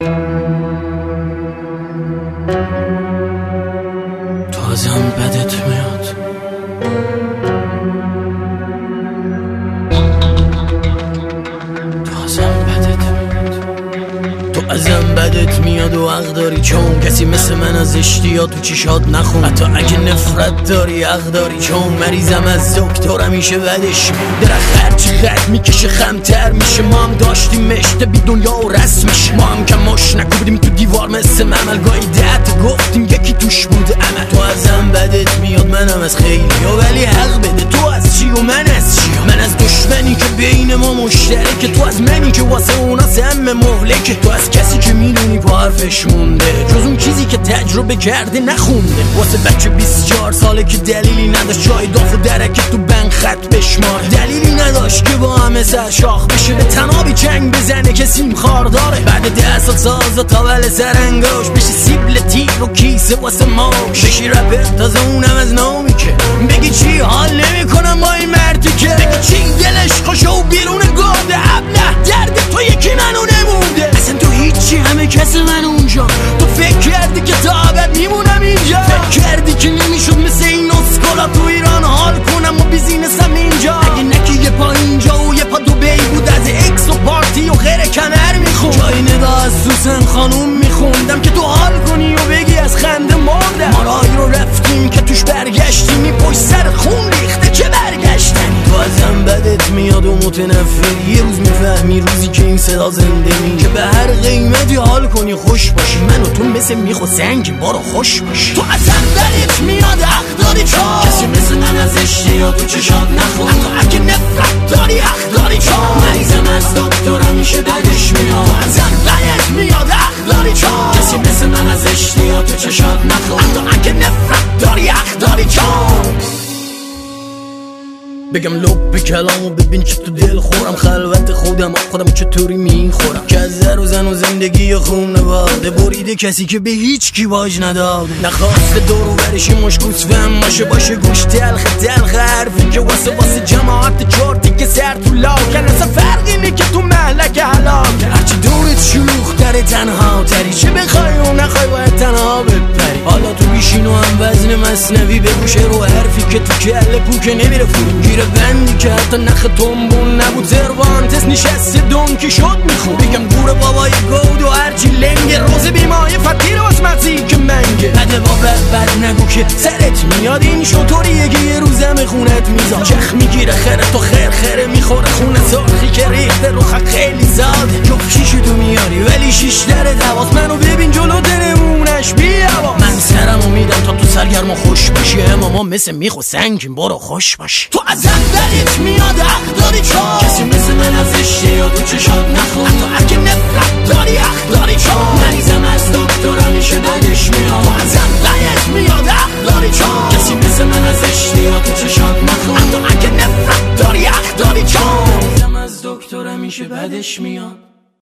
تو ازم بدت میاد. ازم بدت میاد و حق داری چون کسی مثل من از اشتیا تو چیشاد نخون. حتی اگه نفرت داری حق داری چون مریضم از دکتر همیشه بدش درخت هرچی خط می‌کشه خمتر میشه. ما هم داشتیم مشته بی دنیا و رسمش ما هم که مش نکوبیدیم تو دیوار مثل ممل گاهی ده گفتیم یکی توش بوده عمل. تو ازم بدت میاد منم از خیلی ولی حق بده تو از چی و من بین ما مشترکه. تو از منی که واسه اونا سم مهلکه. تو از کسی که می‌دونی پا حرفش مونده. جز اون چیزی که تجربه کرده نخونده. واسه بچه 24 ساله که دلیلی نداشت. جای داغ و درکه تو بنگ خط بشمار. دلیلی نداشت که با همه سر شاخ بشه. به تنابی چنگ بزنه که سیم خار بعد ده سال ساز و تاول سرنگاش بشه سیبل تیر و کیسه واسه ماش. بشی رپر تازه اونم از نامی هیچی همه کس من اونجا. تو فکر کردی که تا ابد میمونم اینجا. فکر کردی که نمی‌شد مثل این اسکولا تو ایران حال کنم و بیزینسم اینجا. اگه نکی یه پا اینجا و یه پا دوبی بود از اکس و پارتی و غیر کمر میخون جای ندا از سوسن خانوم میخوندم که تو حال کنی و بگی از خنده مردم. ما راهی رو رفتیم که توش برگشتیم می پشت سر خون بدت میاد و متنفر. یه روز می‌فهمی روزی که این صدا زنده می که به هر قیمتی حال کنی خوش باشی. من و تو مثل میخ و سنگ بارو خوش باشی. تو ازم بدت میاد حق داری چون کسی مثل من از اشتیا تو چشات نخون حتی اگه نفرت داری حق داری چون مریضم از دکتر همیشه بدش میاد. تو ازم بدت میاد حق داری چون کسی مثل من از اشتیا تو چشات نخون حتی اگه نفرت داری بگم لب به کلام و ببین چه تو دل خورم. خلوت خودم خودم چطوری می‌خورم؟ که از و زن و زندگی خونواده بریده کسی که به هیچ کی باج نداده. نخواست دور و برشی مشکوس فهم باشه. باشه گوش تلخ تلخ حرفی که واسه واسه جماعت چارتی که سر تو لاکن اصلا فرقی نی که تو محلک حلاک. هرچی دورت شلوخ تره تنها تری. چه بخوای و نخوای باید تنها بپری. حالا تو بیشین و هم وزن مصنوی بگوشه رو که تو کل پوکه نمیره فرو گیره بندی که حتی نخ تنبون نبود. زروانتس نشسته دونکی شد میخون. بگم گور بابای گود و هرچی لنگه روز بیمای فتیر واس که منگه. بده با بد نگو که سرت میاد. این شطوریه که یه روزم خونت میزاد. چخ می‌گیره خره تو خیر خیره می‌خوره خونه. سرخی که ریخته رو خیلی زاده جفت کیشی تو میاری ولی شیش دره دواز منو ببین جلو دنمونش بیا من سرمو میدم تا تو سرگرم خوش اما ما مثل میخ و سنگیم برو خوش باشی تو ازم بدت میاد حق داری چون کسی مثل من از اشتیا تو چشات نخون حتی اگه نفرت داری حق داری چون مریضم از دکتر همیشه بدش میاد. تو ازم بدت میاد حق داری چون کسی مثل من از اشتیا تو چشات نخون حتی اگه نفرت داری حق داری چون مریضم از دکتر همیشه بدش میاد.